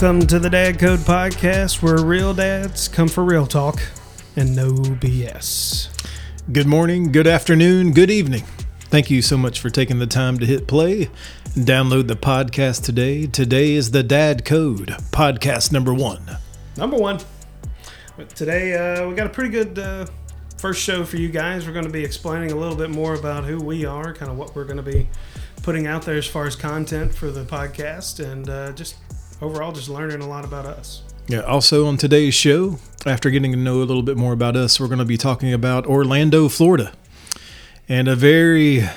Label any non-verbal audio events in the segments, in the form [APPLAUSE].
Welcome to the Dad Code Podcast, where real dads come for real talk and no BS. Good morning, good afternoon, good evening. Thank you so much for taking the time to hit play and download the podcast today. Today is the Dad Code, podcast number one. Number one. But today, uh, we got a pretty good uh, first show for you guys. We're going to be explaining a little bit more about who we are, kind of what we're going to be putting out there as far as content for the podcast, and uh, just overall just learning a lot about us. Yeah, also on today's show, after getting to know a little bit more about us, we're going to be talking about Orlando, Florida, and a very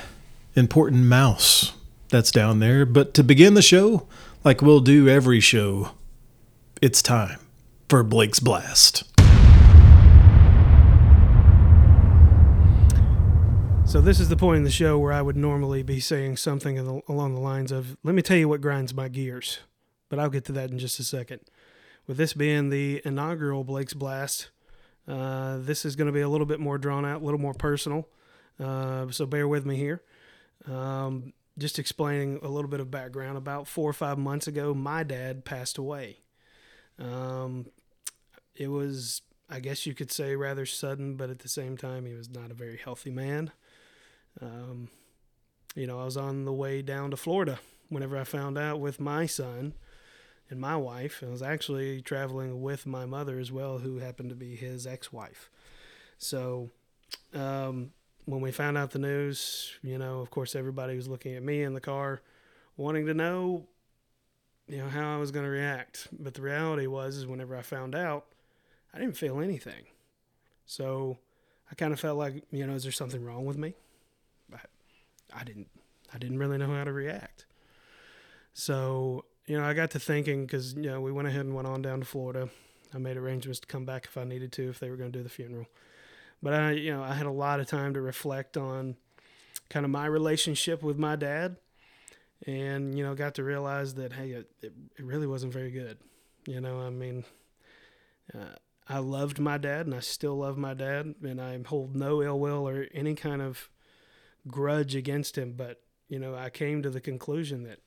important mouse that's down there. But to begin the show, like we'll do every show, it's time for Blake's Blast. So this is the point in the show where I would normally be saying something along the lines of, "Let me tell you what grinds my gears," but I'll get to that in just a second. With this being the inaugural Blake's Blast, uh, this is going to be a little bit more drawn out, a little more personal. Uh, so bear with me here. Um, just explaining a little bit of background. About four or five months ago, my dad passed away. Um, it was, I guess you could say, rather sudden, but at the same time, he was not a very healthy man. Um, you know, I was on the way down to Florida whenever I found out with my son and my wife. I was actually traveling with my mother as well, who happened to be his ex wife. So, um, when we found out the news, you know, of course, everybody was looking at me in the car, wanting to know, you know, how I was going to react. But the reality was, is whenever I found out, I didn't feel anything. So I kind of felt like, you know, is there something wrong with me? But I didn't, I didn't really know how to react. So, you know, I got to thinking because, you know, we went ahead and went on down to Florida. I made arrangements to come back if I needed to, if they were going to do the funeral. But I, you know, I had a lot of time to reflect on kind of my relationship with my dad, and you know, got to realize that hey, it, it really wasn't very good. You know, I mean, uh, I loved my dad, and I still love my dad, and I hold no ill will or any kind of grudge against him. But you know, I came to the conclusion that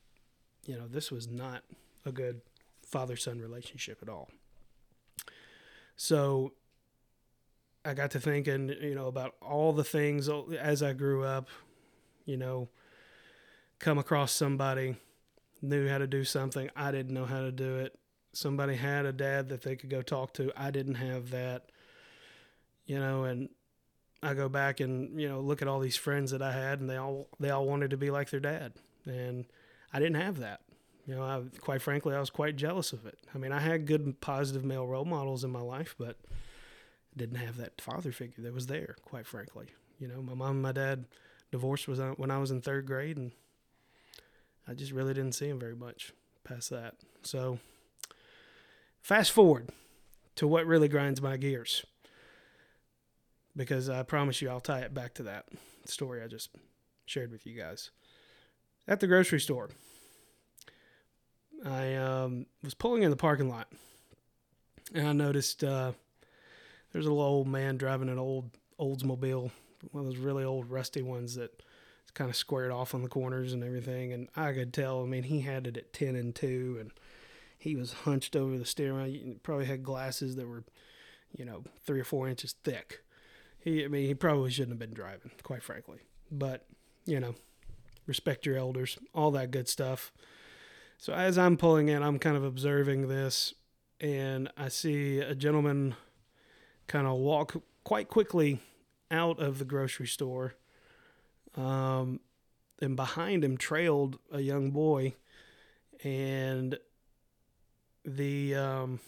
you know this was not a good father son relationship at all. So I got to thinking, you know, about all the things as I grew up, you know, come across somebody knew how to do something, I didn't know how to do it. Somebody had a dad that they could go talk to, I didn't have that. You know, and I go back and, you know, look at all these friends that I had and they all they all wanted to be like their dad. And I didn't have that. You know, I quite frankly I was quite jealous of it. I mean, I had good positive male role models in my life, but didn't have that father figure that was there, quite frankly. You know, my mom and my dad divorced was uh, when I was in third grade, and I just really didn't see him very much past that. So, fast forward to what really grinds my gears, because I promise you I'll tie it back to that story I just shared with you guys. At the grocery store, I um, was pulling in the parking lot, and I noticed. Uh, there's a little old man driving an old Oldsmobile, one of those really old rusty ones that kind of squared off on the corners and everything. And I could tell, I mean, he had it at 10 and 2, and he was hunched over the steering wheel. He probably had glasses that were, you know, three or four inches thick. He, I mean, he probably shouldn't have been driving, quite frankly. But, you know, respect your elders, all that good stuff. So as I'm pulling in, I'm kind of observing this, and I see a gentleman kind of walk quite quickly out of the grocery store. Um, and behind him trailed a young boy, and the um,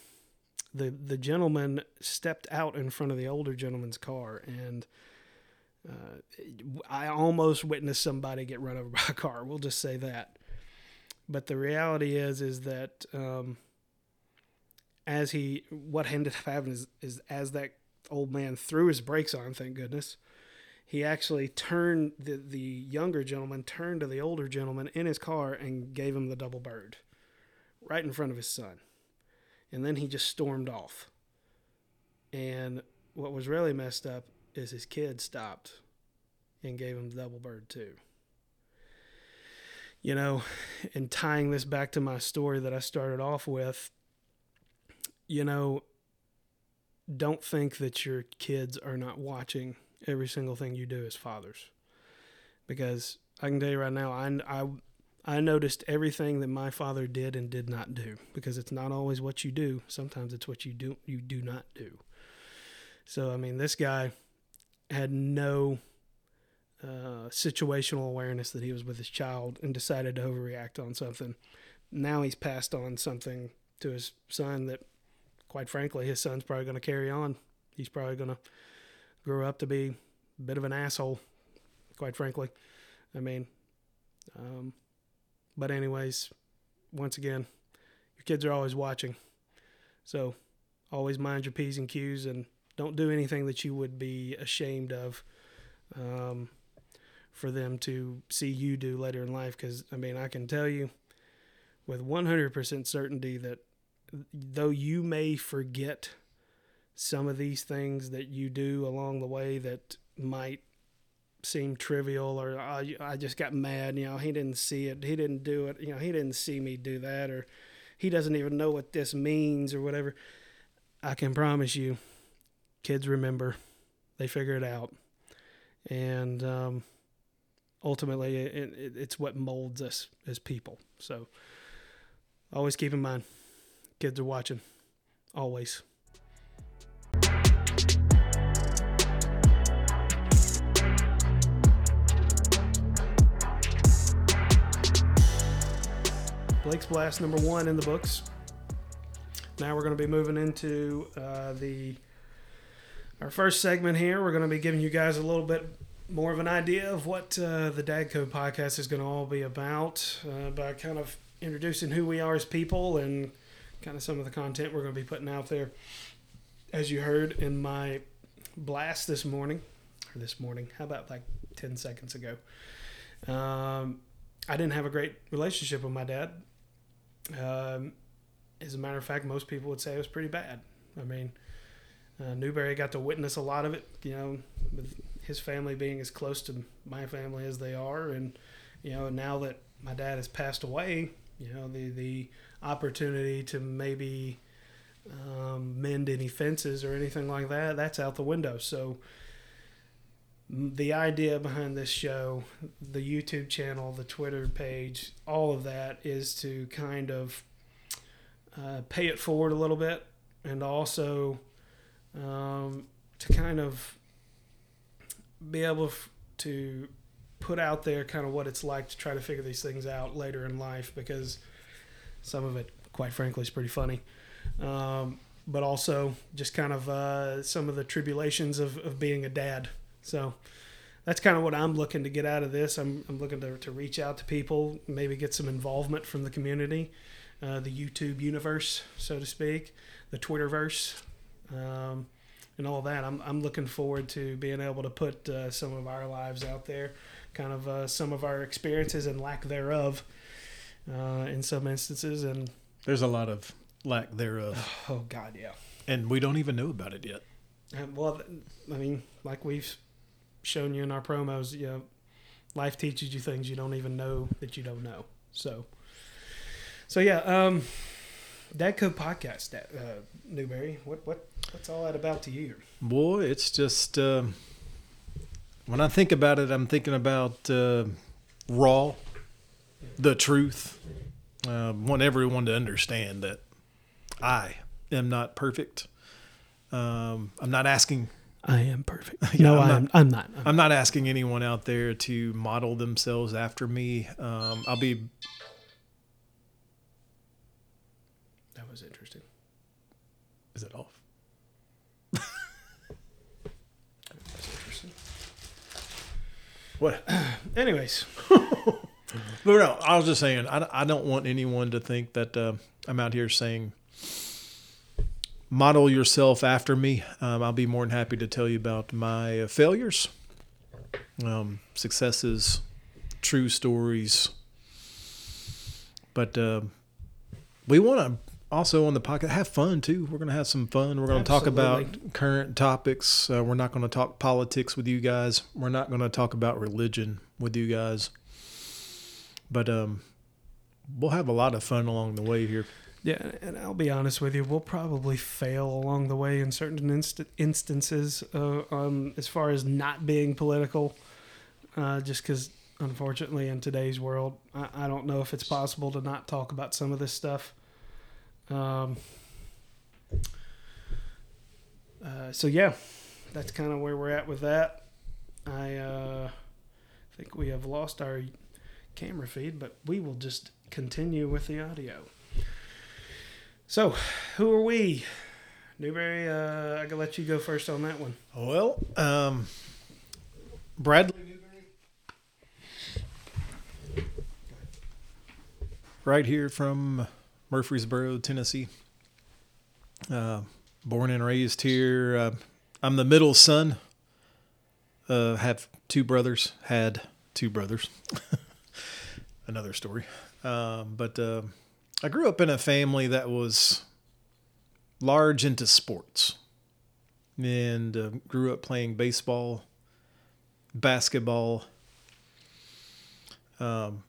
the the gentleman stepped out in front of the older gentleman's car, and uh, I almost witnessed somebody get run over [LAUGHS] by a car. We'll just say that. But the reality is, is that um, as he what ended up happening is, is as that old man threw his brakes on, thank goodness, he actually turned the the younger gentleman turned to the older gentleman in his car and gave him the double bird right in front of his son. And then he just stormed off. And what was really messed up is his kid stopped and gave him the double bird too. You know, and tying this back to my story that I started off with, you know, don't think that your kids are not watching every single thing you do as fathers. Because I can tell you right now, I, I, I noticed everything that my father did and did not do because it's not always what you do. Sometimes it's what you do you do not do. So I mean, this guy had no uh, situational awareness that he was with his child and decided to overreact on something. Now he's passed on something to his son that, quite frankly, his son's probably going to carry on. He's probably going to grow up to be a bit of an asshole, quite frankly. I mean, um, but anyways, once again, your kids are always watching, so always mind your p's and q's and don't do anything that you would be ashamed of. Um, for them to see you do later in life. Because, I mean, I can tell you with 100% certainty that though you may forget some of these things that you do along the way that might seem trivial or oh, I just got mad, you know, he didn't see it, he didn't do it, you know, he didn't see me do that or he doesn't even know what this means or whatever. I can promise you, kids remember, they figure it out. And um, ultimately it, it, it's what molds us as people. So always keep in mind, kids are watching, always. Blake's Blast number one in the books. Now we're going to be moving into uh, the our first segment here. We're going to be giving you guys a little bit more of an idea of what uh, the Dad Code podcast is going to all be about uh, by kind of introducing who we are as people and kind of some of the content we're going to be putting out there. As you heard in my blast this morning, or this morning, how about like 10 seconds ago? Um, I didn't have a great relationship with my dad. Um, as a matter of fact, most people would say it was pretty bad. I mean, uh, Newberry got to witness a lot of it, you know, with his family being as close to my family as they are, and you know now that my dad has passed away, you know the the opportunity to maybe um, mend any fences or anything like that that's out the window. So the idea behind this show, the YouTube channel, the Twitter page, all of that is to kind of uh, pay it forward a little bit and also um, to kind of be able f- to put out there kind of what it's like to try to figure these things out later in life because some of it, quite frankly, is pretty funny. Um, but also just kind of uh, some of the tribulations of, of being a dad. So that's kind of what I'm looking to get out of this. I'm, I'm looking to, to reach out to people, maybe get some involvement from the community, uh, the YouTube universe, so to speak, the Twitterverse. Um, and all that. I'm, I'm looking forward to being able to put uh, some of our lives out there, kind of uh, some of our experiences and lack thereof uh, in some instances. And there's a lot of lack thereof. [SIGHS] Oh, God, yeah. And we don't even know about it yet. And, well, I mean, like we've shown you in our promos, you know, life teaches you things you don't even know that you don't know. So, so yeah, um, Dad Code podcast, that uh, Newberry. What what what's all that about to you? Boy, it's just uh, when I think about it, I'm thinking about uh, raw, the truth. Uh, want everyone to understand that I am not perfect. Um, I'm not asking. I am perfect. [LAUGHS] yeah, no, I'm, I'm, not, I'm, not, I'm, I'm not asking anyone out there to model themselves after me. Um, I'll be Is it off? That's interesting. What? Anyways. [LAUGHS] but no, I was just saying, I, I don't want anyone to think that uh, I'm out here saying, model yourself after me. Um, I'll be more than happy to tell you about my uh, failures, um, successes, true stories. But uh, we want to also on the podcast have fun too. We're going to have some fun. We're going to talk about current topics. Uh, we're not going to talk politics with you guys. We're not going to talk about religion with you guys. But um we'll have a lot of fun along the way here. Yeah, and I'll be honest with you, we'll probably fail along the way in certain inst- instances uh, um, as far as not being political, uh, just because, unfortunately, in today's world, I-, I don't know if it's possible to not talk about some of this stuff. Um, uh, so, yeah, that's kind of where we're at with that. I uh, think we have lost our camera feed, but we will just continue with the audio. So, who are we? Newberry, uh, I can let you go first on that one. Well, um, Bradley Newberry. Right here from Murfreesboro, Tennessee. Uh, born and raised here. Uh, I'm the middle son. Uh, have two brothers. Had two brothers. [LAUGHS] Another story. Um, but uh, I grew up in a family that was large into sports and uh, grew up playing baseball, basketball. Um,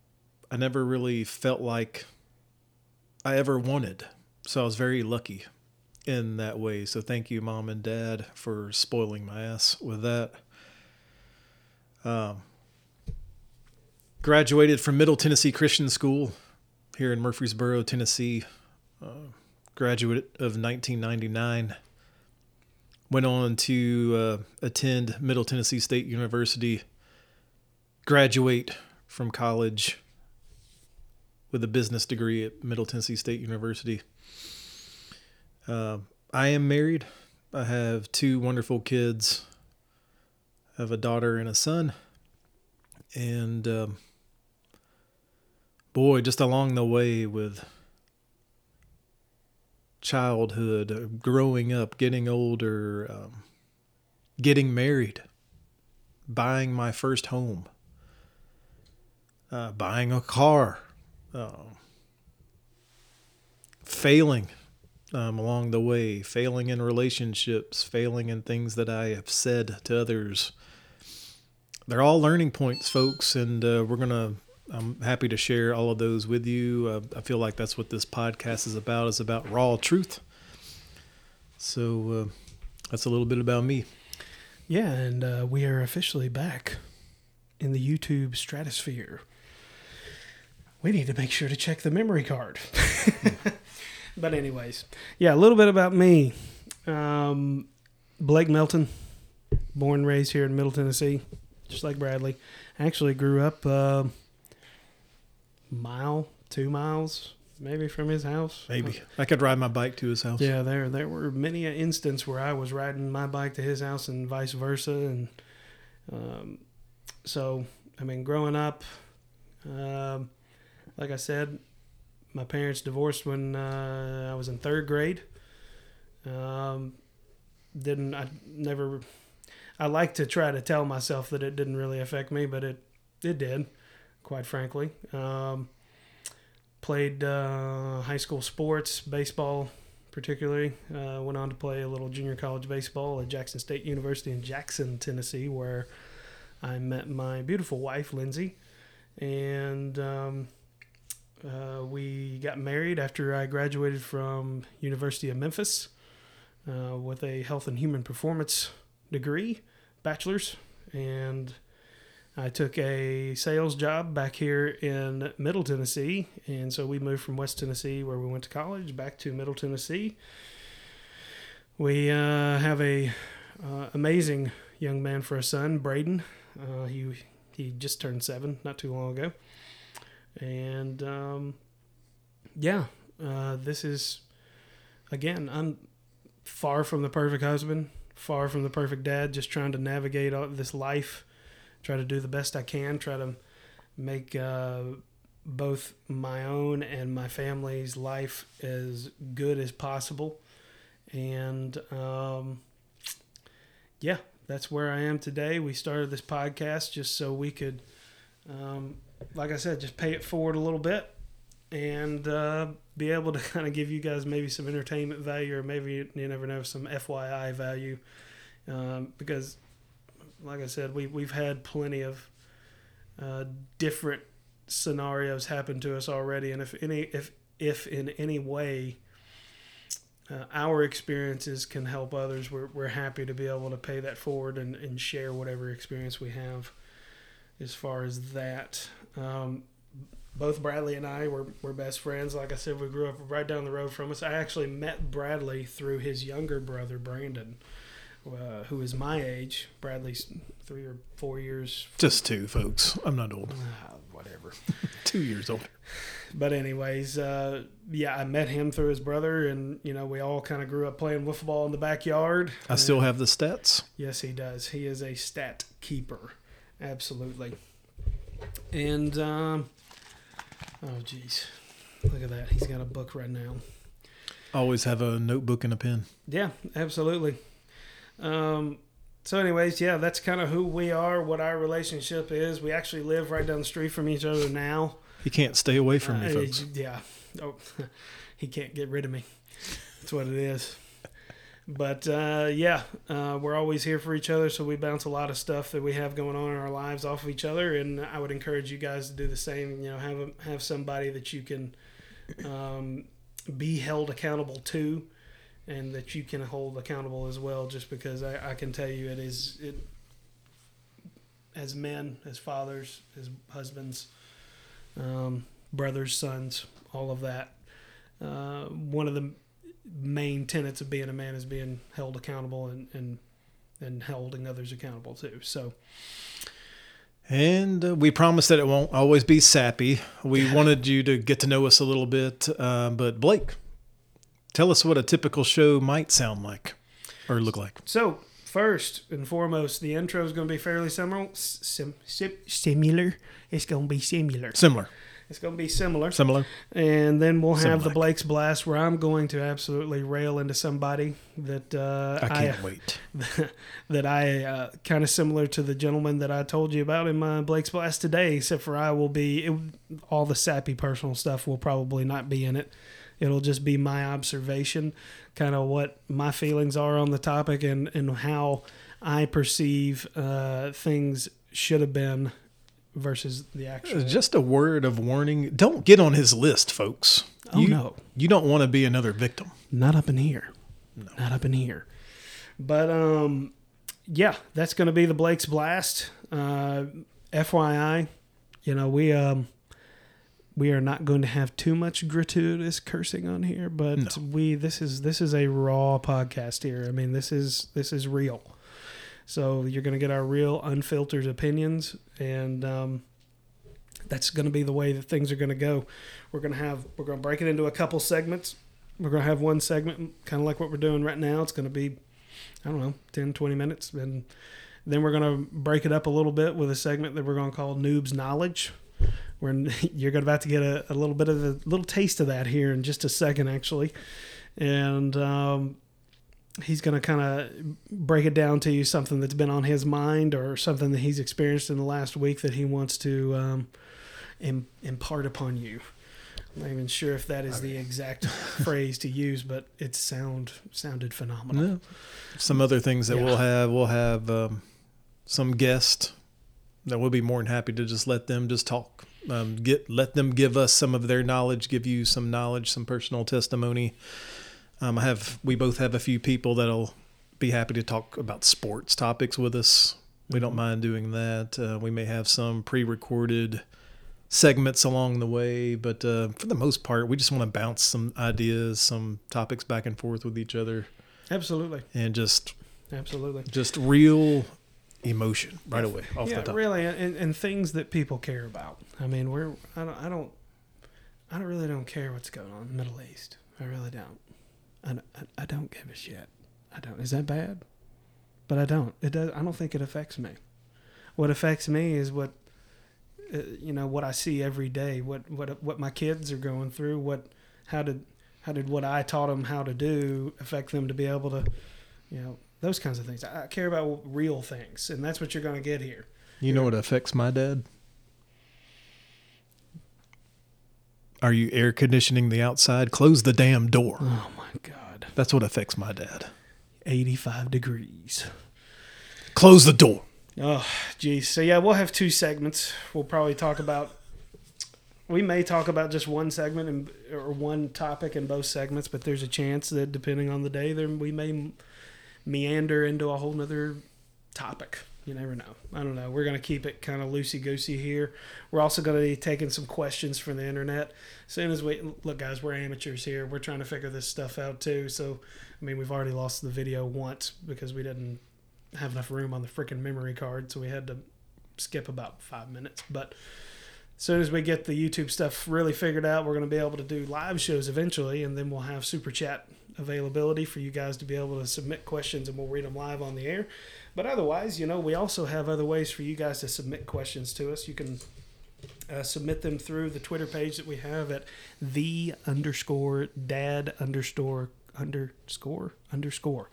I never really felt like I ever wanted. So I was very lucky in that way. So thank you, mom and dad, for spoiling my ass with that. Um, graduated from Middle Tennessee Christian School here in Murfreesboro, Tennessee. Uh, graduate of 1999. Went on to uh, attend Middle Tennessee State University. Graduate from college with a business degree at Middle Tennessee State University. Uh, I am married. I have two wonderful kids. I have a daughter and a son. And um, boy, just along the way with childhood, growing up, getting older, um, getting married, buying my first home, uh, buying a car, uh, failing um, along the way, failing in relationships, failing in things that I have said to others. They're all learning points, folks, and uh, we're going to I'm happy to share all of those with you. Uh, I feel like that's what this podcast is about. is about raw truth. So uh, that's a little bit about me. Yeah, and uh, we are officially back in the YouTube stratosphere. We need to make sure to check the memory card. [LAUGHS] but anyways, yeah, a little bit about me. Um, Blake Melton, born and raised here in Middle Tennessee, just like Bradley. I actually grew up uh, mile, two miles, maybe from his house. Maybe I could ride my bike to his house. Yeah, there there were many an instance where I was riding my bike to his house and vice versa, and um, so I mean, growing up, um, like I said, my parents divorced when uh, I was in third grade. Um, didn't I never? I like to try to tell myself that it didn't really affect me, but it it did quite frankly. Um, played uh, high school sports, baseball particularly. Uh, went on to play a little junior college baseball at Jackson State University in Jackson, Tennessee, where I met my beautiful wife, Lindsay. And um, uh, we got married after I graduated from University of Memphis uh, with a health and human performance degree, bachelor's, and I took a sales job back here in Middle Tennessee, and so we moved from West Tennessee, where we went to college, back to Middle Tennessee. We uh, have a uh, amazing young man for a son, Braden. Uh, he he just turned seven not too long ago, and um, yeah, uh, this is again. I'm far from the perfect husband, far from the perfect dad. Just trying to navigate all this life try to do the best I can, try to make uh, both my own and my family's life as good as possible. And um, yeah, that's where I am today. We started this podcast just so we could, um, like I said, just pay it forward a little bit and uh, be able to [LAUGHS] kind of give you guys maybe some entertainment value or maybe you never know some FYI value um, because like I said, we we've had plenty of uh, different scenarios happen to us already, and if any if if in any way uh, our experiences can help others, we're, we're happy to be able to pay that forward and, and share whatever experience we have as far as that. Um, both Bradley and I were, were best friends. Like I said, we grew up right down the road from us. I actually met Bradley through his younger brother, Brandon, uh, who is my age. Bradley's three or four years. Just two, folks. I'm not old. Uh, whatever. [LAUGHS] two years older. But anyways, uh, yeah, I met him through his brother, and you know we all kind of grew up playing wiffle ball in the backyard. I still have the stats. Yes, he does. He is a stat keeper, absolutely. And um, oh, geez, look at that. He's got a book right now. Always have a notebook and a pen. Yeah, absolutely. Um, so, anyways, yeah, that's kind of who we are, what our relationship is. We actually live right down the street from each other now. He can't stay away from me, Uh, folks. Yeah. Oh, [LAUGHS] he can't get rid of me. That's what it is. But uh, yeah, uh, we're always here for each other, so we bounce a lot of stuff that we have going on in our lives off of each other. And I would encourage you guys to do the same. You know, have a, have somebody that you can um, be held accountable to, and that you can hold accountable as well. Just because I, I can tell you, it is it as men, as fathers, as husbands um, brothers, sons, all of that. Uh, one of the main tenets of being a man is being held accountable and, and and holding others accountable too. So And uh, we promise that it won't always be sappy. We wanted you to get to know us a little bit. Uh, but Blake, tell us what a typical show might sound like or look like. so first and foremost, the intro is going to be fairly similar. Sim, sim, similar. It's going to be similar. Similar. It's going to be similar. Similar. And then we'll have the Blake's Blast, where I'm going to absolutely rail into somebody that uh, I can't wait. [LAUGHS] that I uh, kind of similar to the gentleman that I told you about in my Blake's Blast today, except for I will be it, all the sappy personal stuff will probably not be in it. It'll just be my observation, kind of what my feelings are on the topic and and how I perceive uh, things should have been versus the actual. Just a word of warning. Don't get on his list, folks. Oh, you, no. You don't want to be another victim. Not up in here. Not up in here. But um, yeah, that's going to be the Blake's Blast. Uh, FYI, you know we um we are not going to have too much gratuitous cursing on here, but No. we this is this is a raw podcast here. I mean, this is this is real. So you're going to get our real unfiltered opinions and um that's going to be the way that things are going to go. We're going to have we're going to break it into a couple segments. We're going to have one segment kind of like what we're doing right now. It's going to be I don't know, 10 20 minutes and then we're going to break it up a little bit with a segment that we're going to call Noobs Knowledge. Where [LAUGHS] you're going about to get a, a little bit of a little taste of that here in just a second, actually. And um, he's going to kind of break it down to you something that's been on his mind or something that he's experienced in the last week that he wants to um, im- impart upon you. I'm not even sure if that is the exact [LAUGHS] phrase to use, but it sound sounded phenomenal. No. Some other things that Yeah. we'll have, we'll have um, some guests that we'll be more than happy to just let them just talk. Um, get let them give us some of their knowledge, give you some knowledge, some personal testimony. Um, I have we both have a few people that'll be happy to talk about sports topics with us. We don't mind doing that. Uh, we may have some pre-recorded segments along the way, but uh, for the most part, we just want to bounce some ideas, some topics back and forth with each other, Absolutely, and just absolutely. just real emotion right away off yeah, the top. really, and, and things that people care about. I mean, we're I don't I don't I don't really don't care what's going on in the Middle East. I really don't. I, don't- I, I don't give a shit. I don't. Is that bad? But I don't. It does. I don't think it affects me. What affects me is what uh, you know what I see every day. What what what my kids are going through. What how did how did what I taught them how to do affect them to be able to you know those kinds of things. I I care about real things, and that's what you're going to get here. You know what affects my dad? Are you air conditioning the outside? Close the damn door. Oh my God. That's what affects my dad. 85 degrees. Close the door. Oh, geez. So, yeah, we'll have two segments. We'll probably talk about we may talk about just one segment and or one topic in both segments, but there's a chance that depending on the day, then we may meander into a whole nother topic. You never know. I don't know. We're going to keep it kind of loosey goosey here. We're also going to be taking some questions from the internet. As soon as we look, guys, we're amateurs here. We're trying to figure this stuff out too. So, I mean, we've already lost the video once because we didn't have enough room on the freaking memory card, so we had to skip about five minutes. But as soon as we get the YouTube stuff really figured out, we're going to be able to do live shows eventually, and then we'll have super chat availability for you guys to be able to submit questions, and we'll read them live on the air. But otherwise, you know, we also have other ways for you guys to submit questions to us. You can uh, submit them through the Twitter page that we have at the underscore dad underscore underscore underscore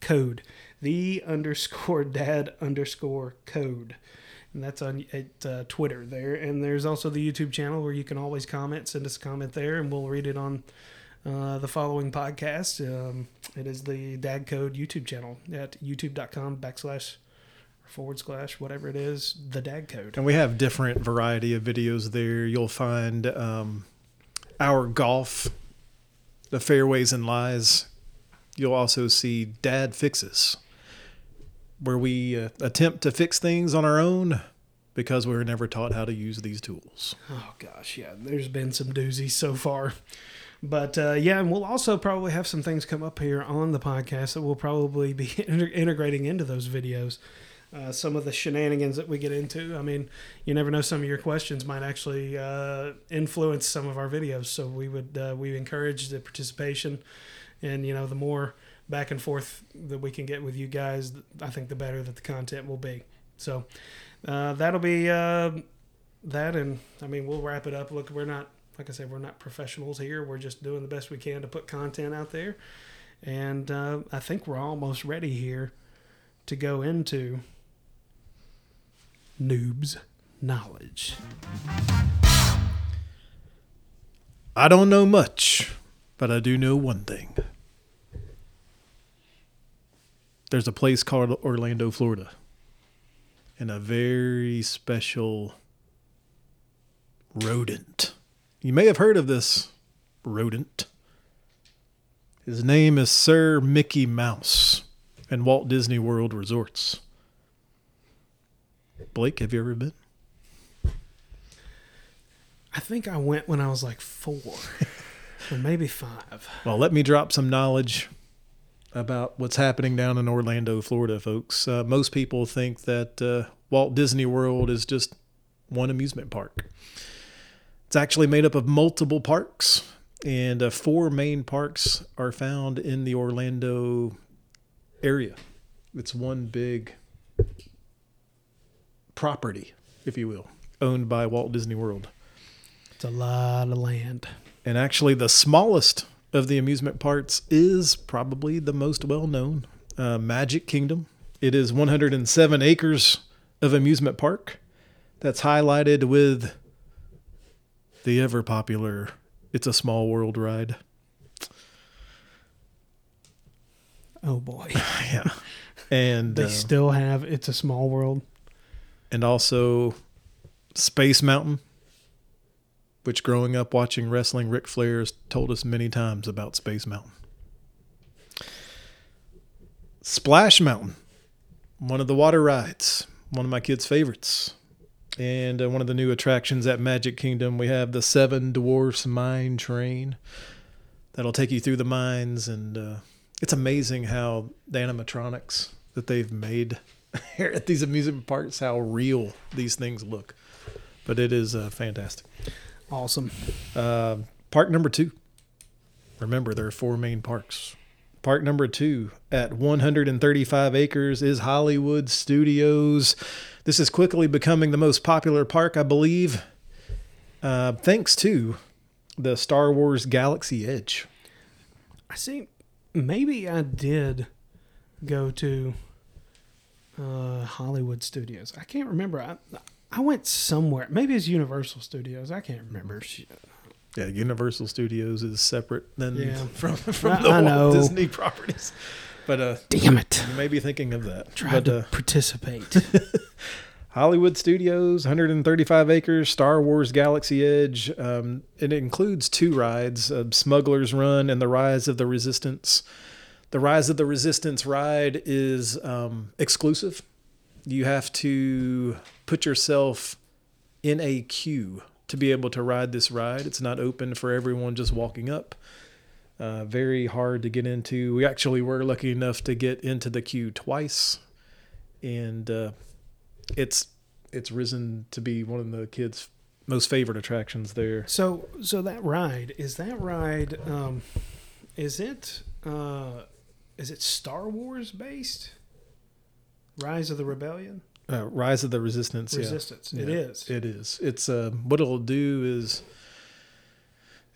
code the underscore dad underscore code and that's on at uh, twitter there and there's also the youtube channel where you can always comment send us a comment there and we'll read it on uh, the following podcast um, it is the dad code youtube channel at youtube.com backslash forward slash whatever it is the dad code And we have different variety of videos there. You'll find um, our golf, the fairways and lies. You'll also see dad fixes, where we uh, attempt to fix things on our own because we were never taught how to use these tools. Oh gosh, yeah. There's been some doozies so far, but uh, yeah, and we'll also probably have some things come up here on the podcast that we'll probably be [LAUGHS] integrating into those videos. Uh, some of the shenanigans that we get into. I mean, you never know. Some of your questions might actually uh, influence some of our videos. So we would uh, we encourage the participation, and you know, the more back and forth that we can get with you guys, I think the better that the content will be. So uh, that'll be uh, that, and I mean, we'll wrap it up. Look, we're not like I said, we're not professionals here. We're just doing the best we can to put content out there, and uh, I think we're almost ready here to go into noobs knowledge. I don't know much, but I do know one thing. There's a place called Orlando, Florida, and a very special rodent. You may have heard of this rodent. His name is Sir Mickey Mouse and Walt Disney World Resorts. Blake, have you ever been? I think I went when I was like four, [LAUGHS] or maybe five. Well, let me drop some knowledge about what's happening down in Orlando, Florida, folks. Uh, most people think that uh, Walt Disney World is just one amusement park. It's actually made up of multiple parks, and uh, four main parks are found in the Orlando area. It's one big property, if you will, owned by Walt Disney World. It's a lot of land. And actually, the smallest of the amusement parks is probably the most well known uh, Magic Kingdom. It is 107 acres of amusement park that's highlighted with the ever popular It's a Small World ride. Oh boy, [LAUGHS] Yeah. And they uh, still have. It's a small world. and also Space Mountain, which growing up watching wrestling, Ric Flair has told us many times about Space Mountain. Splash Mountain, one of the water rides, one of my kids' favorites. And uh, one of the new attractions at Magic Kingdom, we have the Seven Dwarfs Mine Train that'll take you through the mines. And uh, it's amazing how the animatronics that they've made [LAUGHS] here at these amusement parks, how real these things look. But it is uh, fantastic. Awesome. Uh, park number two. Remember, there are four main parks. Park number two at 135 acres is Hollywood Studios. This is quickly becoming the most popular park, I believe, uh, thanks to the Star Wars Galaxy Edge. I see. Maybe I did go to uh, Hollywood Studios. I can't remember. I I went somewhere. Maybe it's Universal Studios. I can't remember. Shit. Yeah, Universal Studios is separate than Yeah. [LAUGHS] from from I- the I Walt know. Disney properties. But uh, Damn it! you may be thinking of that. Try but, to uh, participate. [LAUGHS] Hollywood Studios, 135 acres, Star Wars Galaxy Edge. Um, it includes two rides uh, Smuggler's Run and The Rise of the Resistance. The Rise of the Resistance ride is um, exclusive. You have to put yourself in a queue to be able to ride this ride. It's not open for everyone just walking up. Uh, very hard to get into. We actually were lucky enough to get into the queue twice, and uh, it's it's risen to be one of the kids' most favorite attractions there. So, so that ride is that ride? Um, is it uh, is it Star Wars based? Rise of the Rebellion, Uh, Rise of the Resistance. yeah. Resistance. It Yeah, is. It is. It's uh, what it'll do is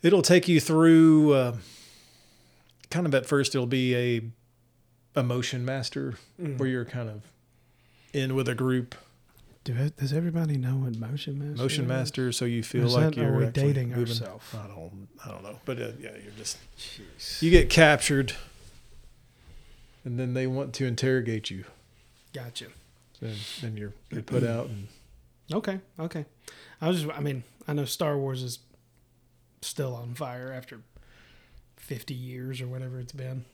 it'll take you through. Uh, kind of at first, it'll be a a motion master Mm. where you're kind of in with a group Do it, does everybody know what motion master? motion is? master, so you feel Is like that- you're are we dating moving. ourselves? I don't. I don't know, but uh, yeah, you're just Jeez. you get captured, and then they want to interrogate you, Gotcha. and then you're you're put out and. Okay. Okay. I was just. I mean, I know Star Wars is still on fire after fifty years or whatever it's been.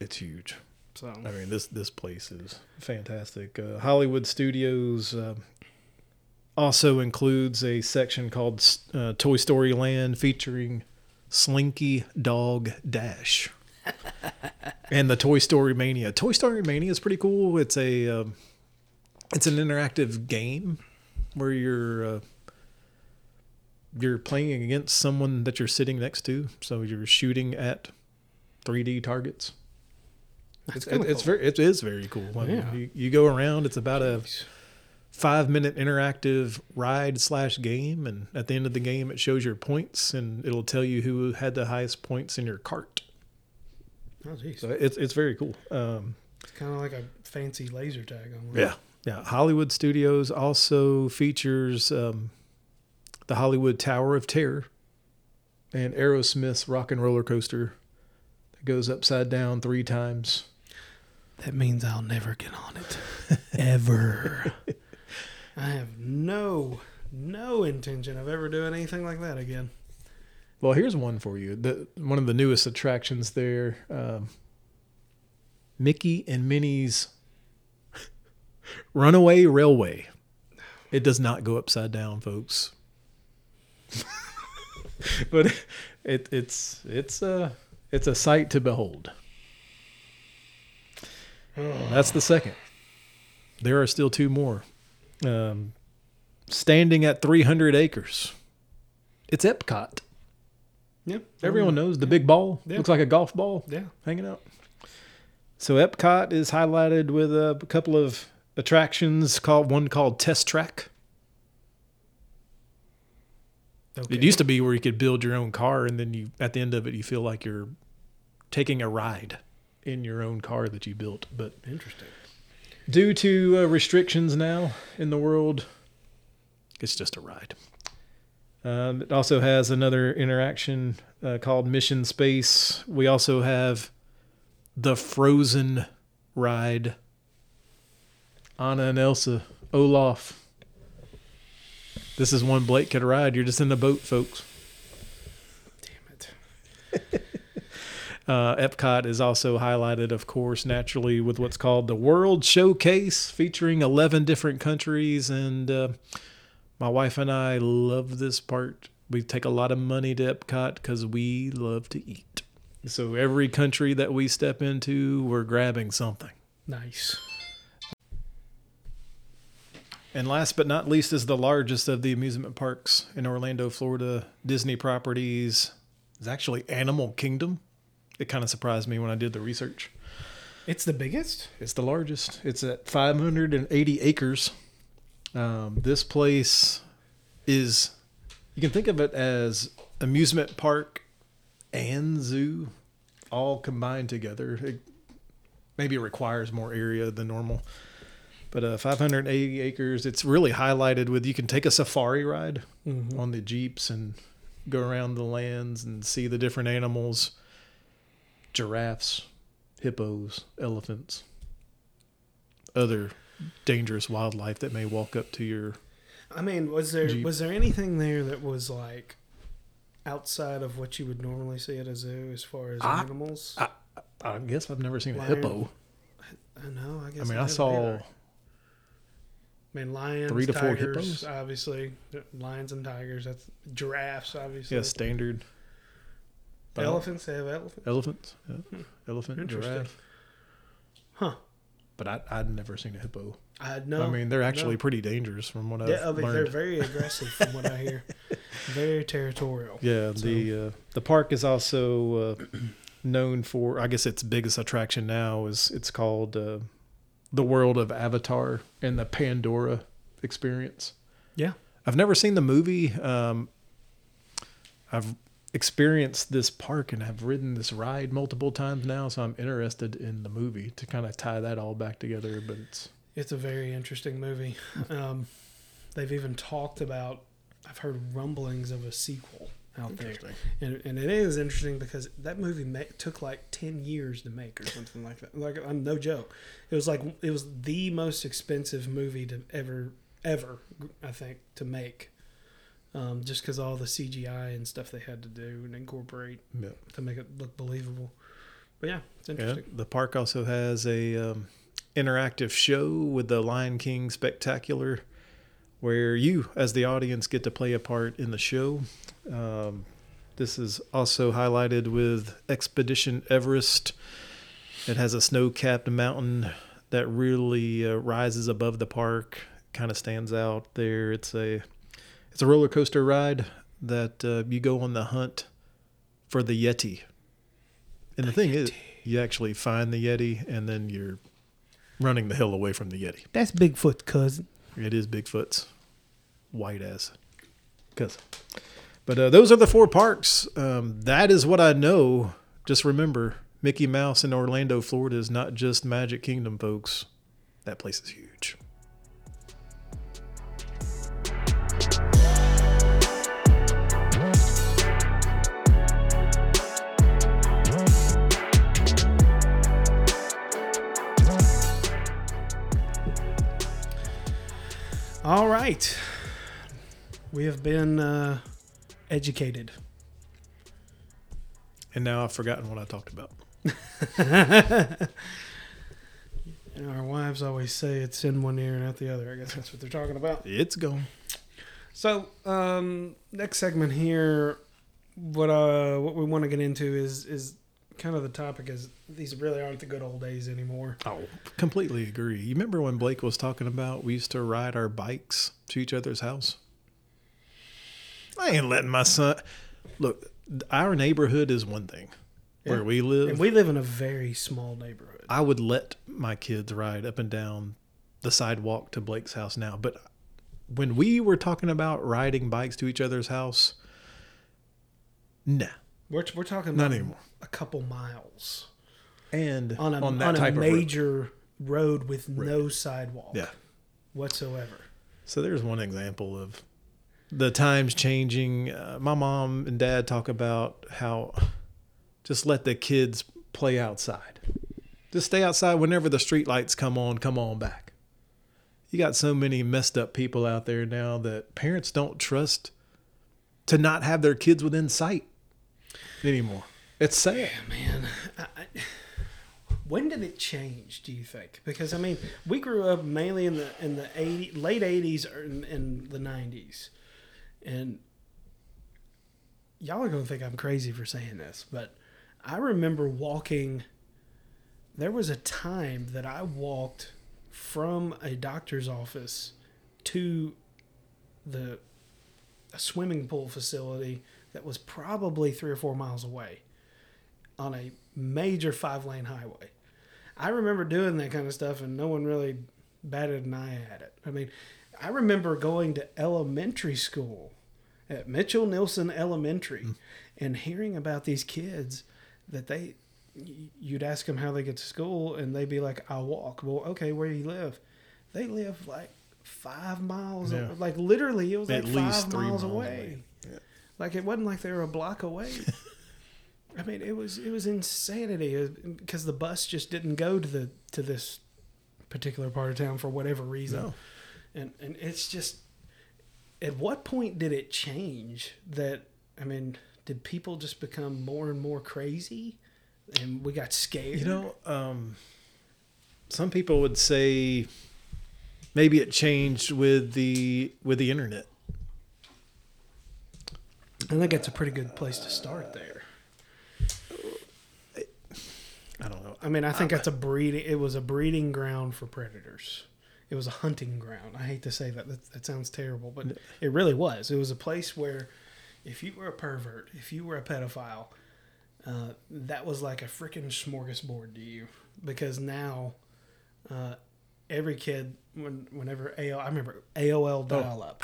It's huge. So I mean, this this place is fantastic. Uh, Hollywood Studios uh, also includes a section called uh, Toy Story Land featuring Slinky Dog Dash [LAUGHS] and the Toy Story Mania. Toy Story Mania is pretty cool. It's a um, it's an interactive game where you're uh, you're playing against someone that you're sitting next to, so you're shooting at 3D targets. That's It's, it's very it is very cool. I mean, Yeah. you, you go around. It's about a five minute interactive ride slash game, and at the end of the game, it shows your points and it'll tell you who had the highest points in your cart. Oh. So it's it's very cool. Um, It's kind of like a fancy laser tag on. yeah, yeah. Hollywood Studios also features um, the Hollywood Tower of Terror and Aerosmith's Rock and Roller Coaster that goes upside down three times. That means I'll never get on it. [LAUGHS] Ever. I have no no intention of ever doing anything like that again. Well, here's one for you. The one of the newest attractions there, um, Mickey and Minnie's Runaway Railway. It does not go upside down, folks. [LAUGHS] but it it's it's a it's a sight to behold. [SIGHS] That's the second. There are still two more. Um, standing at 300 acres. It's Epcot. Yep. Everyone knows the big ball. Looks like a golf ball Yeah. hanging out. So Epcot is highlighted with a couple of attractions called one called Test Track. Okay. It used to be where you could build your own car and then you at the end of it you feel like you're taking a ride in your own car that you built. But Interesting. due to uh, restrictions now in the world, it's just a ride. Um, it also has another interaction uh, called Mission Space. We also have the Frozen ride. Anna and Elsa, Olaf. This is one Blake could ride. You're just in the boat, folks. Damn it. Uh, Epcot is also highlighted, of course, naturally with what's called the World Showcase, featuring 11 different countries. And uh, my wife and I love this part. We take a lot of money to Epcot because we love to eat. So every country that we step into, we're grabbing something. Nice. And last but not least is the largest of the amusement parks in Orlando, Florida, Disney properties. Is actually Animal Kingdom. It kind of surprised me when I did the research. It's the biggest. It's the largest. It's at 580 acres. Um, this place is, you can think of it as amusement park and zoo all combined together. It maybe requires more area than normal. But uh, 580 acres, it's really highlighted with you can take a safari ride Mm-hmm. on the Jeeps and go around the lands and see the different animals giraffes, hippos, elephants, other dangerous wildlife that may walk up to your. I mean, was there Jeep. was there anything there that was like outside of what you would normally see at a zoo as far as I- animals? I, I guess I've never seen a hippo. I know. I guess. I mean, I never saw either. I mean, lions, three to four tigers, hippos. obviously. Lions and tigers. That's giraffes, obviously. yeah standard. but Elephants. They have elephants. Elephants. Yeah. Hmm. Elephant. Giraffe. Huh. But I, I'd never seen a hippo. I know. I mean, they're actually no. pretty dangerous from what I've Yeah, I mean, they're very aggressive from what I hear. [LAUGHS] Very territorial. Yeah, the uh, the park is also uh, [CLEARS THROAT] known for. I guess its biggest attraction now is it's called uh, the World of Avatar and the Pandora Experience. Yeah. I've never seen the movie. Um, I've experienced this park and have ridden this ride multiple times now, so I'm interested in the movie to kind of tie that all back together. But it's It's a very interesting movie. [LAUGHS] Um, they've even talked about. I've heard rumblings of a sequel out there, and, and it is interesting because that movie ma- took like ten years to make or something like that. Like I'm no joke. It was like it was the most expensive movie to ever ever I think to make. Um, just because all the CGI and stuff they had to do and incorporate Yeah. to make it look believable. But yeah, it's Yeah, interesting. the park also has a um, interactive show with the Lion King Spectacular, where you, as the audience, get to play a part in the show. Um, this is also highlighted with Expedition Everest. It has a snow-capped mountain that really uh, rises above the park, kind of stands out there. It's a it's a roller coaster ride that uh, you go on the hunt for the Yeti. And the, thing is, you actually find the Yeti, and then you're running the hill away from the Yeti. That's Bigfoot, cousin. It is Bigfoot's white ass cousin. But uh, those are the four parks. Um, that is what I know. Just remember, Mickey Mouse in Orlando, Florida is not just Magic Kingdom, folks. That place is huge. All right. We have been uh, educated. And now I've forgotten what I talked about. [LAUGHS] Know, our wives always say it's in one ear and out the other. I guess that's what they're talking about. It's gone. So, um, next segment here, what uh, what we want to get into is is kind of the topic is these really aren't the good old days anymore. Oh, completely agree. You remember when Blake was talking about we used to ride our bikes to each other's house? I ain't letting my son. Look, our neighborhood is one thing. Where we live, And we live in a very small neighborhood. I would let my kids ride up and down the sidewalk to Blake's house now. But when we were talking about riding bikes to each other's house, nah, We're, we're talking not anymore. a couple miles And on a, on that on a type of road. major road. with no sidewalk Yeah. whatsoever. So there's one example of the times changing. Uh, my mom and dad talk about how just let the kids play outside. Just stay outside whenever the street lights come on, come on back. You got so many messed up people out there now that parents don't trust to not have their kids within sight anymore. It's sad. Man, I, I, when did it change? Do you think? Because I mean, we grew up mainly in the in the 80, late eighties or in, in the nineties, and y'all are gonna think I'm crazy for saying this, but I remember walking. There was a time that I walked from a doctor's office to the swimming pool facility that was probably three or four miles away on a major five lane highway. I remember doing that kind of stuff and no one really batted an eye at it. I mean, I remember going to elementary school at Mitchell Neilson Elementary and hearing about these kids that they you'd ask them how they get to school and they'd be like I'll walk. Well, okay, where do you live? They live like 5 miles Yeah. like literally it was At like least 5 three miles, miles away. away. Yeah. Like it wasn't like they were a block away. I mean, it was it was insanity uh, because the bus just didn't go to the to this particular part of town for whatever reason. No. And and it's just at what point did it change that I mean, did people just become more and more crazy and we got scared? You know, um, some people would say maybe it changed with the with the internet. I think that's a pretty good place to start there. I don't know. I mean, I think that's a breeding. It was a breeding ground for predators. It was a hunting ground. I hate to say that. That, that sounds terrible, but it really was. It was a place where, if you were a pervert, if you were a pedophile, uh, that was like a freaking smorgasbord to you. Because now, uh, every kid, when, whenever AOL, I remember AOL dial oh. up.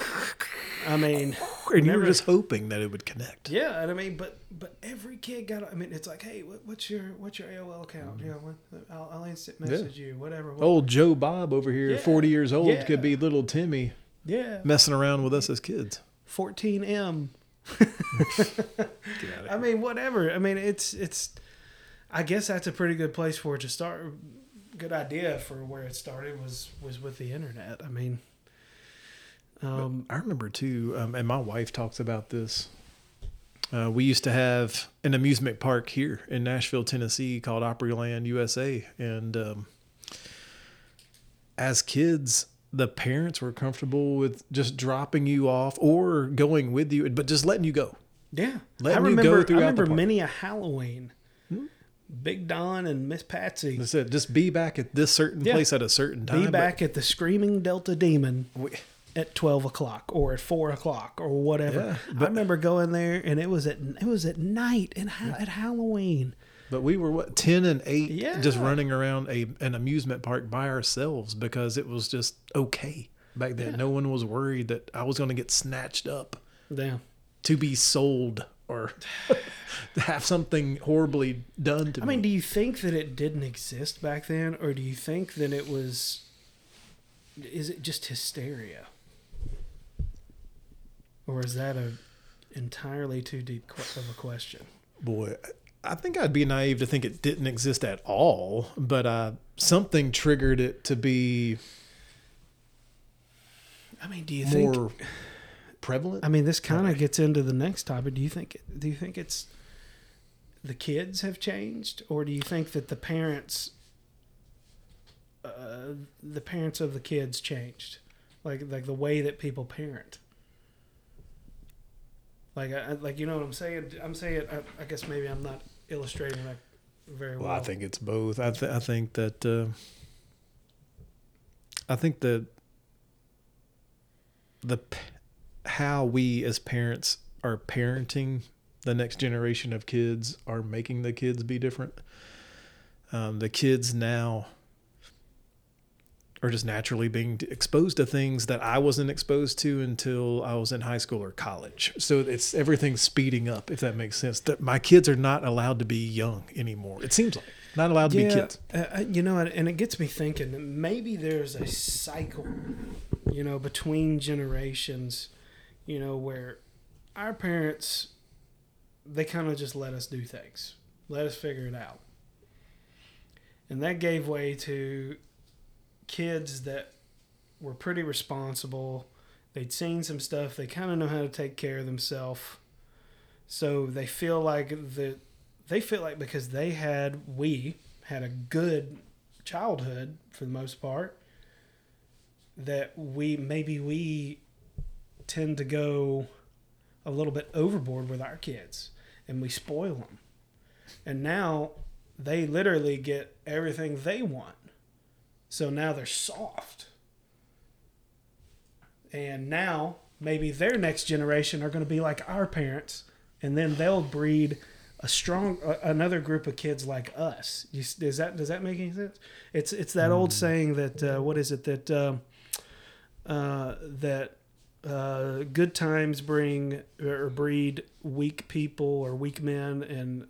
I mean, [LAUGHS] And you were just hoping that it would connect. yeah, and I mean, but but every kid got. I mean, it's like, hey, what, what's your what's your AOL account? You know, I'll, I'll instant message you, whatever. what- Old Joe Bob over here, Yeah. 40 years old, Yeah. could be little Timmy yeah, messing around with us as kids. fourteen M. [LAUGHS] [LAUGHS] Get out of I mean, whatever. I mean, it's it's. I guess that's a pretty good place for it to start. Good idea for where it started was was with the internet. I mean, um, I remember too, um, and my wife talks about this. Uh, we used to have an amusement park here in Nashville, Tennessee, called Opryland USA, and um, as kids, the parents were comfortable with just dropping you off or going with you, but just letting you go. yeah, Letting I you go remember. I remember many a Halloween. Big Don and Miss Patsy. I said, just be back at this certain Yeah. place at a certain time. Be but back at the Screaming Delta Demon we- at twelve o'clock or at four o'clock or whatever. Yeah, I remember going there and it was at it was at night and ha- at Halloween. But we were what ten and eight, yeah. just running around a an amusement park by ourselves because it was just okay back then. No one was worried that I was going to get snatched up Yeah. to be sold or [LAUGHS] have something horribly done to I me. I mean, do you think that it didn't exist back then, or do you think that it was? Is it just hysteria, or is that a entirely too deep of a question? Boy, I think I'd be naive to think it didn't exist at all, but uh, something triggered it to be I mean, do you think? Prevalent. I mean, this kind of gets into the next topic. Do you think? Do you think it's the kids have changed, or do you think that the parents, uh, the parents of the kids changed, like like the way that people parent? Like, I, I- like you know what I'm saying? I'm saying. I, I guess maybe I'm not illustrating that very well. Well, I think it's both. I, th- I think that uh, I think that the p- how we as parents are parenting the next generation of kids are making the kids be different. Um, the kids now are just naturally being exposed to things that I wasn't exposed to until I was in high school or college. So it's everything's speeding up, if that makes sense. That my kids are not allowed to be young anymore. It seems like not allowed to be kids. Uh, uh, you know, and and it gets me thinking that maybe there's a cycle, you know, between generations, you know, where our parents, they kind of just let us do things, let us figure it out. And that gave way to kids that were pretty responsible. They'd seen some stuff. They kind of know how to take care of themselves. So they feel like the they feel like because they had we had a good childhood for the most part that we maybe we tend to go a little bit overboard with our kids and we spoil them and now they literally get everything they want so now they're soft and now maybe their next generation are going to be like our parents and then they'll breed a strong uh, another group of kids like us. You, does that does that make any sense? It's it's that old saying that uh, what is it that um, uh, that uh, good times bring or breed weak people or weak men and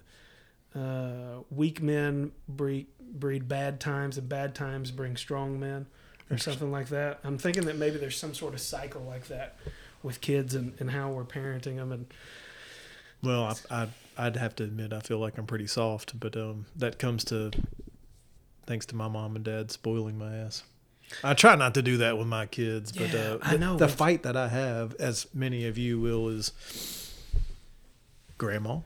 uh, weak men breed breed bad times and bad times bring strong men or something like that. I'm thinking that maybe there's some sort of cycle like that with kids and, and how we're parenting them and Well, I, I I'd have to admit I feel like I'm pretty soft, but um, that comes to thanks to my mom and dad spoiling my ass. I try not to do that with my kids, but Yeah, uh, I the, know, the fight that I have, as many of you will, is grandma,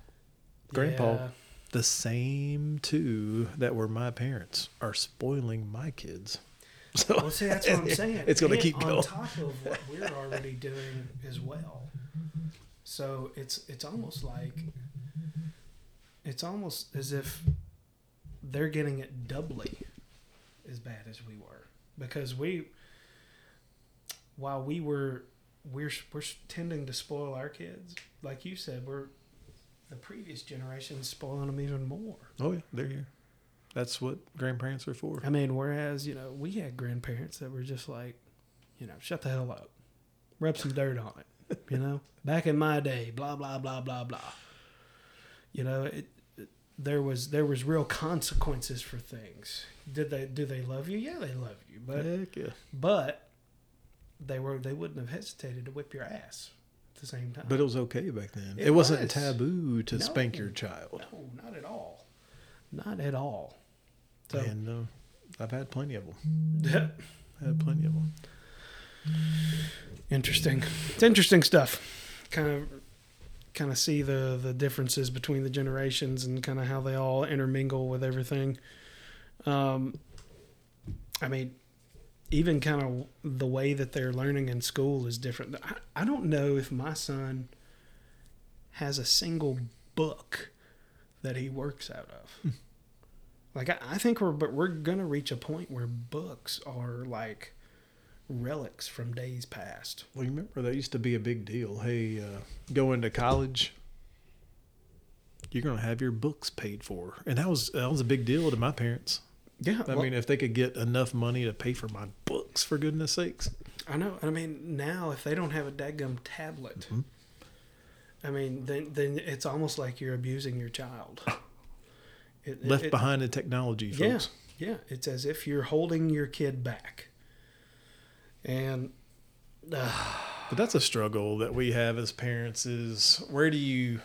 grandpa. Yeah. The same two that were my parents are spoiling my kids. [LAUGHS] So Well, see, that's what I'm [LAUGHS] saying. It's gonna keep on going. top of what we're already doing as well. So it's it's almost like it's almost as if they're getting it doubly as bad as we were because we while we were we're we're tending to spoil our kids like you said we're the previous generation spoiling them even more Oh yeah, they're here. That's what grandparents are for. I mean, whereas, you know, we had grandparents that were just like, you know, shut the hell up. Rub some dirt on it. You know? [LAUGHS] Back in my day, blah blah blah blah blah. You know, it, it there was there was real consequences for things. Did they do they love you? Yeah, they love you. But Heck yeah. but they were they wouldn't have hesitated to whip your ass at the same time. But it was okay back then. It, It wasn't taboo to No. spank your child. no, not at all. Not at all. So And uh, I've had plenty of them. I [LAUGHS] had plenty of them. interesting. It's interesting stuff. Kind of kind of see the the differences between the generations and kind of how they all intermingle with everything. Um I mean even kind of the way that they're learning in school is different. I, I don't know if my son has a single book that he works out of. like I, I think we're but we're gonna reach a point where books are like relics from days past. Well, you remember that used to be a big deal. Hey, uh, going to college, you're gonna have your books paid for, and that was that was a big deal to my parents. Yeah, I well, mean, if they could get enough money to pay for my books, for goodness sakes. I know. I mean, now if they don't have a dadgum tablet, Mhm. I mean, then then it's almost like you're abusing your child. [LAUGHS] It, Left it- behind in technology, Yeah, folks. yeah. It's as if you're holding your kid back, and uh, But that's a struggle that we have as parents. Is where do you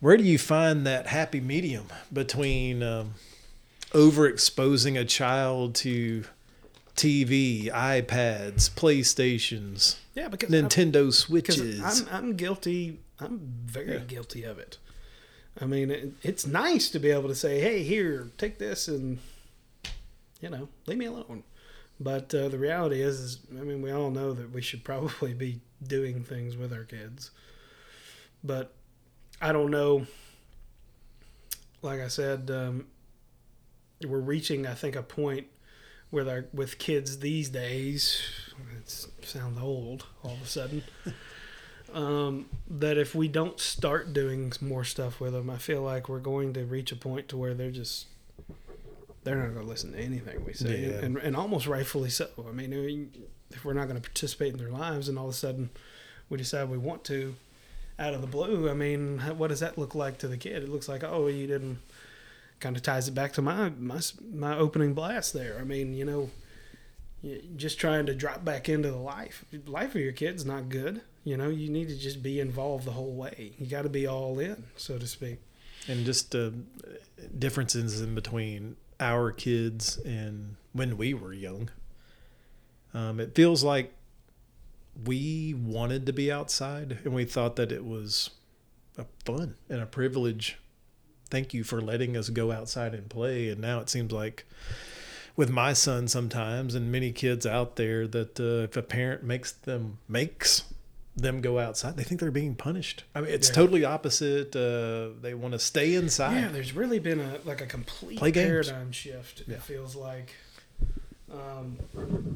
where do you find that happy medium between um, overexposing a child to TV, iPads, PlayStations, yeah, because Nintendo because Switches? I'm I'm guilty. I'm very Yeah. guilty of it. I mean, it, it's nice to be able to say, "Hey, here, take this," and you know, leave me alone. But uh, the reality is, is, I mean, we all know that we should probably be doing things with our kids. But I don't know. Like I said, um, we're reaching, I think, a point with our with kids these days. It sounds old all of a sudden. [LAUGHS] um, that if we don't start doing more stuff with them, I feel like we're going to reach a point to where they're just they're not going to listen to anything we say, Yeah. and and almost rightfully so. I mean, I mean, if we're not going to participate in their lives, and all of a sudden we decide we want to, out of the blue, I mean, what does that look like to the kid? It looks like, oh, you didn't. Kind of ties it back to my my my opening blast there. I mean, you know, just trying to drop back into the life life of your kids not good. You know, you need to just be involved the whole way. You got to be all in, so to speak. and just uh, differences in between our kids and when we were young. Um, it feels like we wanted to be outside and we thought that it was a fun and a privilege. Thank you for letting us go outside and play. And now it seems like with my son sometimes and many kids out there that uh, if a parent makes them makes them go outside, they think they're being punished. I mean, it's Yeah. totally opposite. Uh, they want to stay inside. Yeah, there's really been a like a complete paradigm shift. Yeah. It feels like um,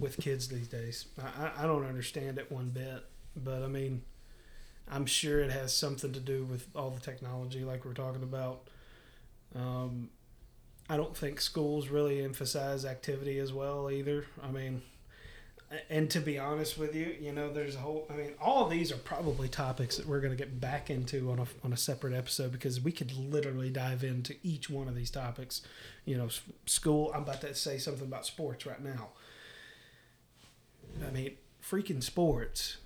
with kids these days. I, I- don't understand it one bit, but I mean, I'm sure it has something to do with all the technology, like we're talking about. Um, I don't think schools really emphasize activity as well either. I mean, and to be honest with you, you know, there's a whole. I mean, all these are probably topics that we're going to get back into on a on a separate episode because we could literally dive into each one of these topics. You know, school. I'm about to say something about sports right now. I mean, freaking sports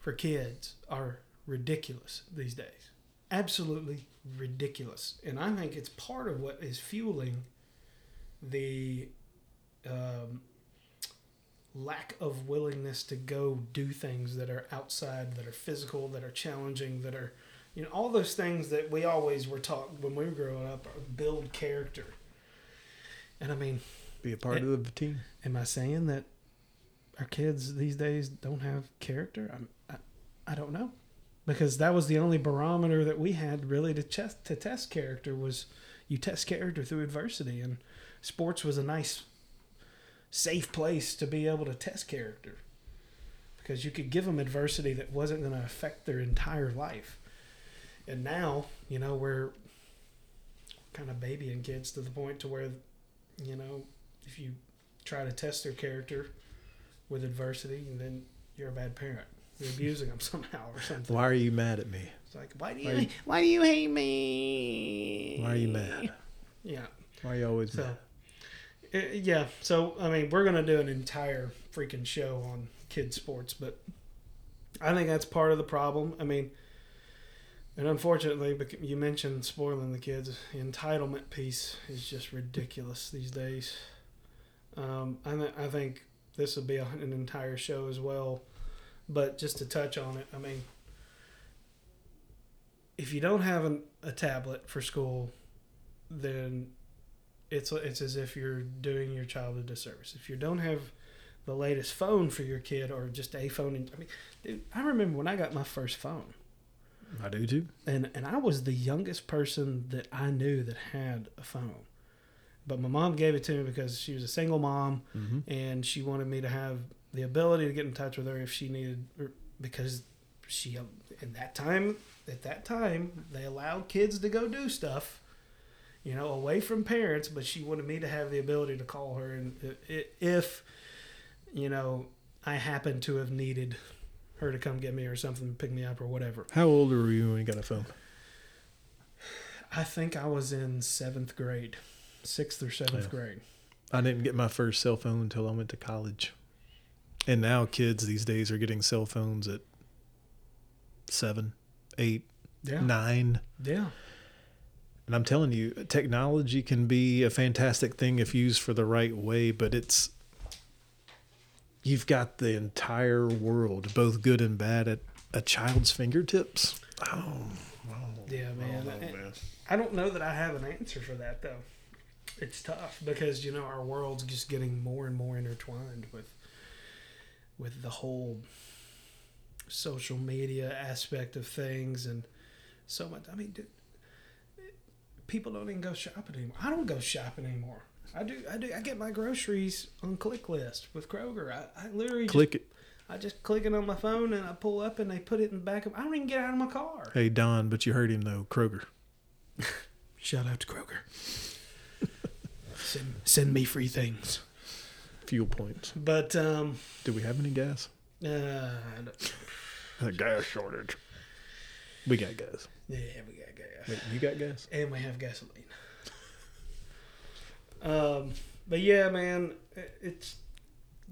for kids are ridiculous these days. Absolutely ridiculous. And I think it's part of what is fueling the um, lack of willingness to go do things that are outside, that are physical, that are challenging, that are, you know, all those things that we always were taught when we were growing up build character. And I mean, Be a part It- of the team. am I saying that our kids these days don't have character? I'm, I, I don't know. Because that was the only barometer that we had really to test to test character was you test character through adversity and sports was a nice safe place to be able to test character because you could give them adversity that wasn't going to affect their entire life. And now, you know, we're kind of babying kids to the point to where you know, if you try to test their character with adversity, then you're a bad parent. You're abusing them [LAUGHS] somehow or something. Why are you mad at me? It's like, why do you, are you- why do you hate me? Why are you mad? Yeah. Why are you always So, mad? Uh, yeah. So, I mean, we're gonna do an entire freaking show on kids sports, but I think that's part of the problem. I mean, and unfortunately, you mentioned spoiling the kids. The entitlement piece is just ridiculous these days. Um, I, th- I think this would be a, an entire show as well. But just to touch on it, I mean, if you don't have an, a tablet for school, then it's it's as if you're doing your child a disservice. If you don't have the latest phone for your kid or just a phone, I mean, dude, I remember when I got my first phone I do too. and and I was the youngest person that I knew that had a phone. But my mom gave it to me because she was a single mom Mm-hmm. and she wanted me to have the ability to get in touch with her if she needed or because she in that time at that time they allowed kids to go do stuff you know away from parents but she wanted me to have the ability to call her and if you know I happened to have needed her to come get me or something pick me up or whatever How old were you when you got a phone? I think I was in seventh grade, sixth or seventh Yeah. grade. I didn't get my first cell phone until I went to college. And now kids these days are getting cell phones at seven, eight, Yeah, nine. yeah, And I'm telling you, technology can be a fantastic thing if used for the right way, but it's you've got the entire world, both good and bad, at a child's fingertips. Oh, oh yeah, man. oh, And man. I don't know that I have an answer for that though. It's tough because you know our world's just getting more and more intertwined with with the whole social media aspect of things and so much. I mean, dude, people don't even go shopping anymore. I don't go shopping anymore. I do. I do. I get my groceries on Click List with Kroger. I, I literally just Click it. I just click it on my phone and I pull up and they put it in the back of. I don't even get out of my car. Hey, Don, but you heard him though. Kroger. [LAUGHS] Shout out to Kroger. [LAUGHS] send, send me free things. Fuel points. But um, Do we have any gas? uh, I don't- A [LAUGHS] gas shortage. We got gas. Yeah, we got gas Wait, you got gas? and we have gasoline. Um, but yeah, man, it- it's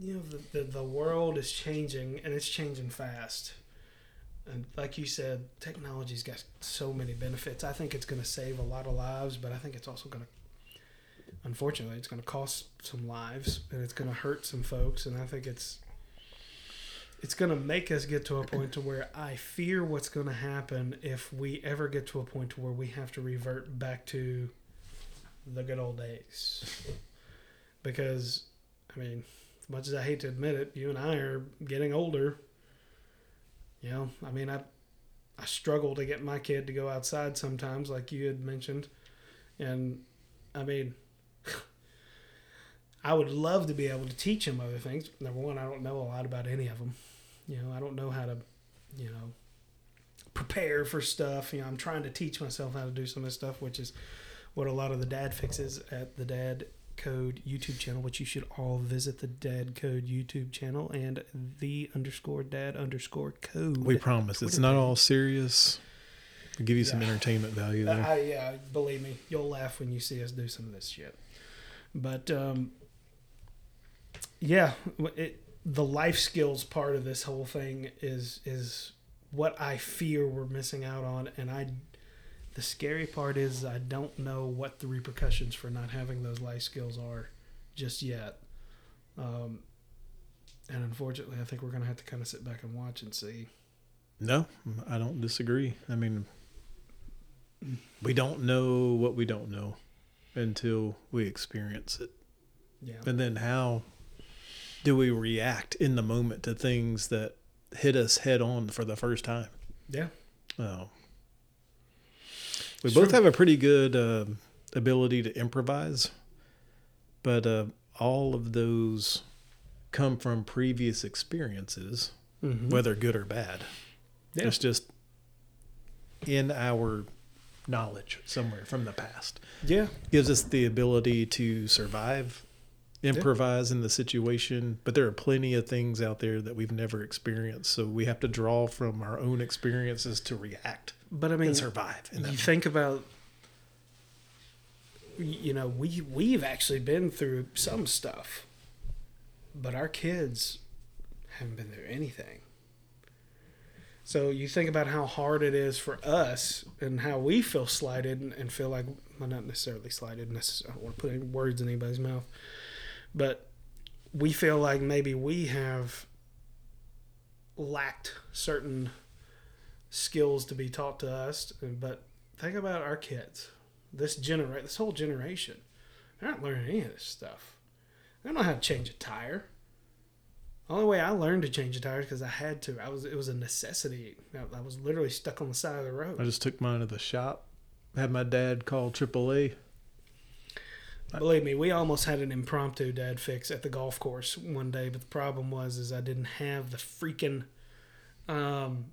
you know the, the the world is changing and it's changing fast. And like you said, technology's got so many benefits. I think it's going to save a lot of lives, but I think it's also going to, unfortunately, it's going to cost some lives and it's going to hurt some folks. And I think it's, it's going to make us get to a point to where I fear what's going to happen if we ever get to a point to where we have to revert back to the good old days. Because, I mean, as much as I hate to admit it, you and I are getting older. You know, I mean, I I struggle to get my kid to go outside sometimes, like you had mentioned, and I mean, [LAUGHS] I would love to be able to teach him other things. Number one, I don't know a lot about any of them. You know, I don't know how to, you know, prepare for stuff. You know, I'm trying to teach myself how to do some of this stuff, which is what a lot of the dad fixes at the dad code YouTube channel, which you should all visit the dad code YouTube channel and the underscore dad underscore code. We promise. It's not all serious. We'll give you some Yeah. entertainment value Uh, there. I, yeah, believe me, you'll laugh when you see us do some of this shit. But um, yeah, it, the life skills part of this whole thing is is what I fear we're missing out on, and I The scary part is I don't know what the repercussions for not having those life skills are just yet. Um, and unfortunately, I think we're going to have to kind of sit back and watch and see. No, I don't disagree. I mean, we don't know what we don't know until we experience it. Yeah. And then how do we react in the moment to things that hit us head on for the first time? Yeah. Oh. We both have a pretty good uh, ability to improvise, but uh, all of those come from previous experiences, Mm-hmm. whether good or bad. Yeah. It's just in our knowledge somewhere from the past. yeah. Gives us the ability to survive, improvise in the situation, but there are plenty of things out there that we've never experienced. So we have to draw from our own experiences to react But I mean, and survive. You think about you know we we've actually been through some stuff but our kids haven't been through anything so you think about how hard it is for us and how we feel slighted and, and feel like well not necessarily slighted necess- i don't want to put any words in anybody's mouth but we feel like maybe we have lacked certain skills to be taught to us. But think about our kids, this generation, this whole generation. They're not learning any of this stuff. They don't know how to change a tire. The only way I learned to change a tire is because I had to. I was it was a necessity. I, I was literally stuck on the side of the road. I just took mine to the shop, had my dad call AAA. Believe me, we almost had an impromptu dad fix at the golf course one day, but the problem was is I didn't have the freaking um,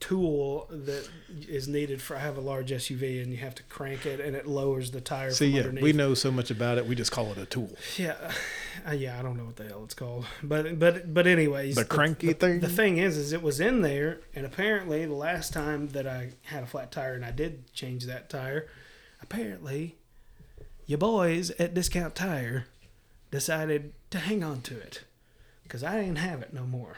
tool that is needed for. I have a large SUV, and you have to crank it, and it lowers the tire See, from yeah, underneath. we know so much about it, we just call it a tool. Yeah, uh, yeah, I don't know what the hell it's called, but but but anyways, The cranky thing? The thing is, is it was in there, and apparently the last time that I had a flat tire and I did change that tire, apparently, your boys at Discount Tire decided to hang on to it because I didn't have it no more.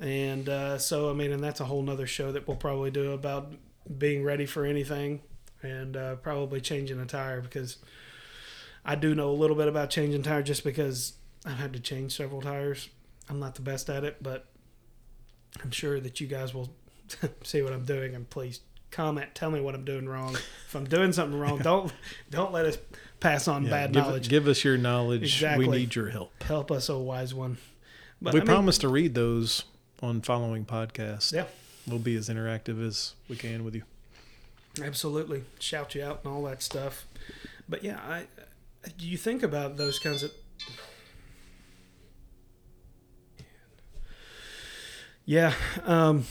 And uh, so, I mean, and that's a whole nother show that we'll probably do about being ready for anything and uh, probably changing a tire because I do know a little bit about changing tires just because I've had to change several tires. I'm not the best at it, but I'm sure that you guys will [LAUGHS] see what I'm doing and please comment, tell me what I'm doing wrong. If I'm doing something wrong, [LAUGHS] don't don't let us pass on Yeah, bad give, knowledge. give us your knowledge. Exactly. We need your help. Help us, oh wise one. But we I mean, promise to read those on following podcasts. Yeah. We'll be as interactive as we can with you. Absolutely, shout you out and all that stuff. But yeah, I do you think about those kinds of yeah. Um,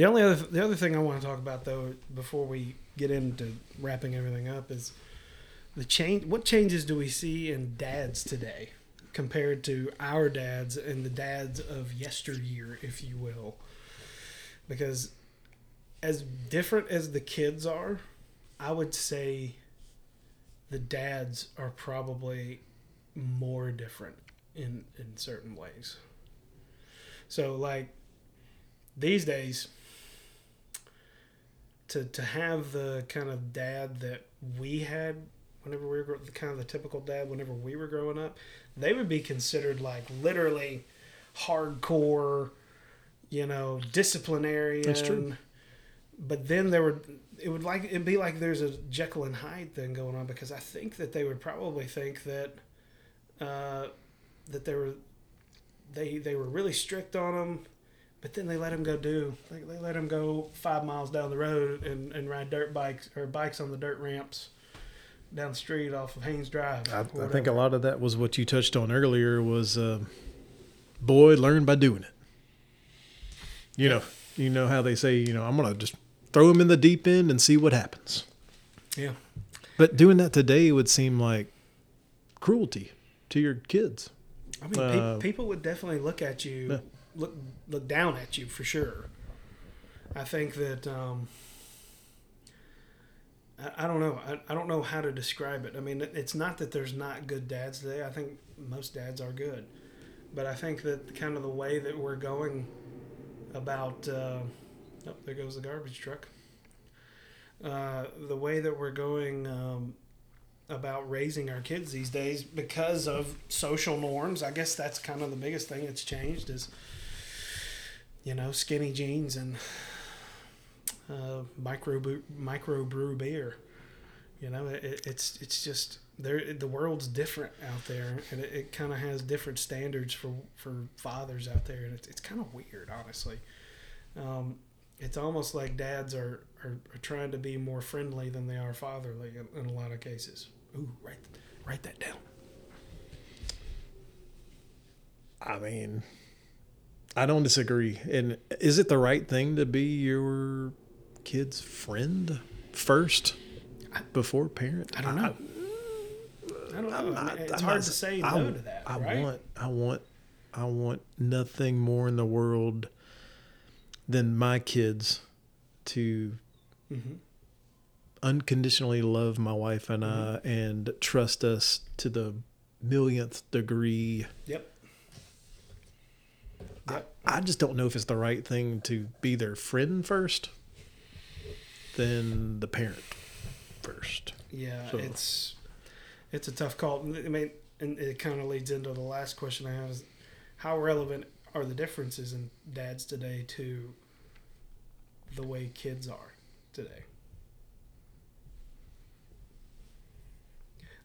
the only other the other thing I want to talk about though before we get into wrapping everything up is the change. What changes do we see in dads today compared to our dads and the dads of yesteryear, if you will? Because as different as the kids are, I would say the dads are probably more different in in certain ways. So like these days to to have the kind of dad that we had whenever we were kind of the typical dad whenever we were growing up, they would be considered like literally hardcore, you know, disciplinarian. That's true. But then there would it would like it'd be like there's a Jekyll and Hyde thing going on because I think that they would probably think that uh, that they were they they were really strict on him, but then they let him go do they, they let him go five miles down the road and, and ride dirt bikes or bikes on the dirt ramps down the street off of Haynes Drive. I, I think a lot of that was what you touched on earlier was uh, boy learn by doing it. You know, you know how they say, you know, I'm gonna just throw him in the deep end and see what happens. Yeah. But doing that today would seem like cruelty to your kids. I mean, Uh, pe- people would definitely look at you, Yeah. Look look down at you for sure. I think that um, I, I don't know. I, I don't know how to describe it. I mean, it's not that there's not good dads today. I think most dads are good, but I think that kind of the way that we're going about uh, Oh, there goes the garbage truck. Uh, the way that we're going um, about raising our kids these days, because of social norms, I guess that's kind of the biggest thing that's changed is, you know, skinny jeans and uh, micro micro brew beer. You know, it, it's it's just there. The world's different out there, and it, it kind of has different standards for for fathers out there, and it's it's kind of weird, honestly. Um, it's almost like dads are, are, are, trying to be more friendly than they are fatherly in, in, a lot of cases. Ooh, write write that down. I mean, I don't disagree. And is it the right thing to be your kid's friend first before parent? I don't know. I, I don't know. I it's I'm hard not, to say I, no to that. I right? want, I want, I want nothing more in the world than my kids to mm-hmm. unconditionally love my wife and mm-hmm. I and trust us to the millionth degree. Yep. I, just don't know if it's the right thing to be their friend first than the parent first. Yeah, so. it's it's a tough call. I mean, and it kind of leads into the last question I have: is how relevant are the differences in dads today to the way kids are today?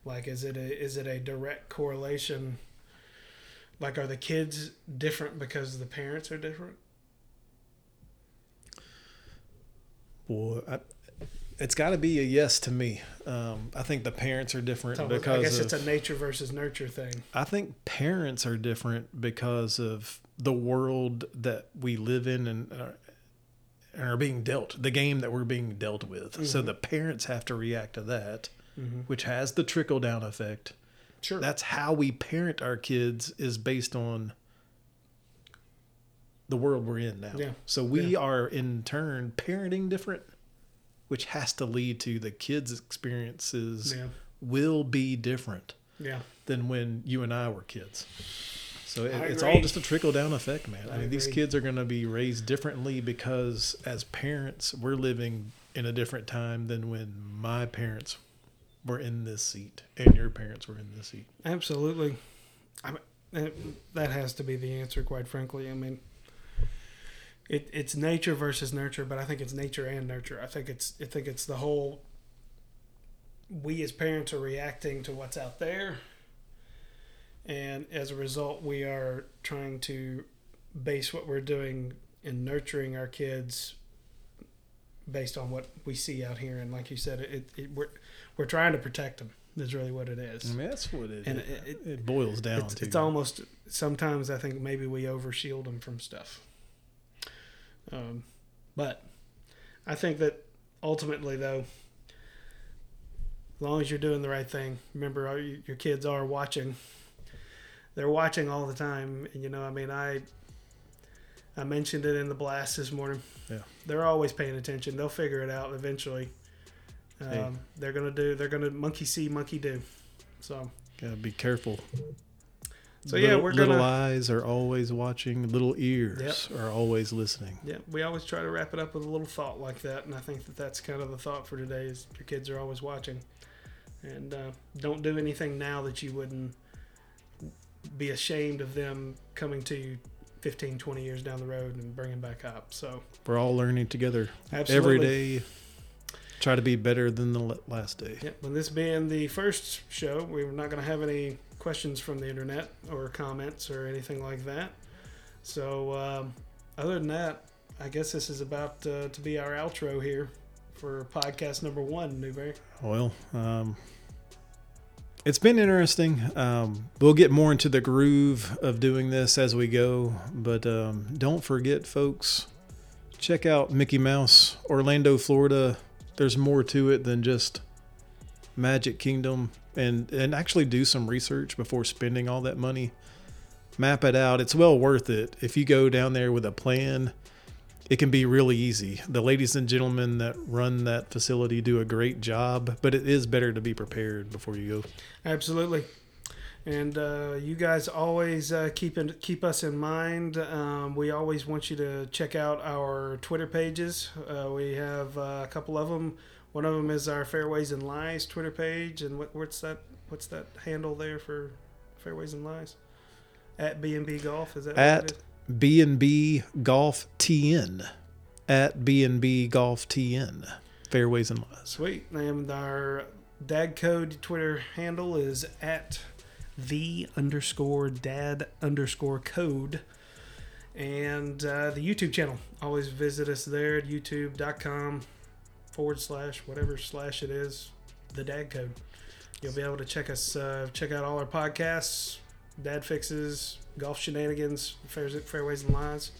Like, is it a is it a direct correlation? Like, are the kids different because the parents are different? Boy, I, it's got to be a yes to me. Um, I think the parents are different so because I guess of, it's a nature versus nurture thing. I think parents are different because of the world that we live in and are, and are being dealt, the game that we're being dealt with. Mm-hmm. So the parents have to react to that, mm-hmm. which has the trickle down effect. Sure. That's how we parent our kids is based on the world we're in now. Yeah. So we yeah. are in turn parenting different, which has to lead to the kids' experiences yeah. will be different. Yeah. Than when you and I were kids. So it, it's all just a trickle down effect, man. I, I mean, these kids are going to be raised differently because as parents, we're living in a different time than when my parents were in this seat and your parents were in this seat. Absolutely. I mean, that has to be the answer, quite frankly. I mean, it, it's nature versus nurture, but I think it's nature and nurture. I think it's I think it's the whole we as parents are reacting to what's out there and as a result we are trying to base what we're doing in nurturing our kids based on what we see out here and like you said it, it we're we're trying to protect them is really what it is. I mean, that's what it, and it, it, it boils down it's, to. It's almost sometimes I think maybe we overshield them from stuff. Um, but I think that ultimately, though, as long as you're doing the right thing, remember your kids are watching. They're watching all the time, and you know, I mean, I I mentioned it in the blast this morning. Yeah, they're always paying attention. They'll figure it out eventually. Um. They're gonna do. They're gonna monkey see, monkey do. So gotta be careful. So little, yeah, we're little gonna, eyes are always watching, little ears yep. are always listening. Yeah, we always try to wrap it up with a little thought like that, and I think that that's kind of the thought for today: is your kids are always watching, and uh, don't do anything now that you wouldn't be ashamed of them coming to you 15, 20 years down the road and bringing back up. So we're all learning together Absolutely. every day. Try to be better than the last day. Yep. And this being the first show, we're not going to have any questions from the internet or comments or anything like that. So, um, other than that, I guess this is about uh, to be our outro here for podcast number one, Newberry. Well, um, it's been interesting. Um, we'll get more into the groove of doing this as we go, but um, don't forget, folks, check out Mickey Mouse, Orlando, Florida. There's more to it than just Magic Kingdom and and actually do some research before spending all that money. Map it out. It's well worth it. If you go down there with a plan, it can be really easy. The ladies and gentlemen that run that facility do a great job, but it is better to be prepared before you go. Absolutely. And uh, you guys always uh, keep in, keep us in mind. Um, we always want you to check out our Twitter pages. Uh, we have uh, a couple of them. One of them is our Fairways and Lies Twitter page, and what, what's that? What's that handle there for Fairways and Lies? At B and B Golf is that At what it is? B and B Golf TN. At B and B Golf TN. Fairways and Lies. Sweet. And our dad code Twitter handle is at the underscore dad underscore code. And uh, the YouTube channel. Always visit us there at youtube.com forward slash whatever slash it is, the dad code. You'll be able to check us, uh, check out all our podcasts, dad fixes, golf shenanigans, fairs, fairways and lines.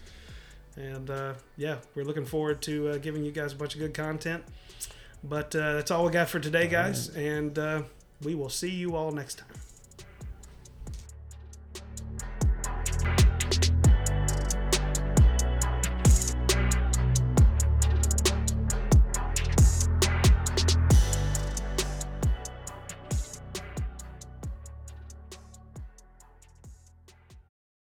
And uh, yeah, we're looking forward to uh, giving you guys a bunch of good content. But uh, that's all we got for today, guys. And uh, we will see you all next time.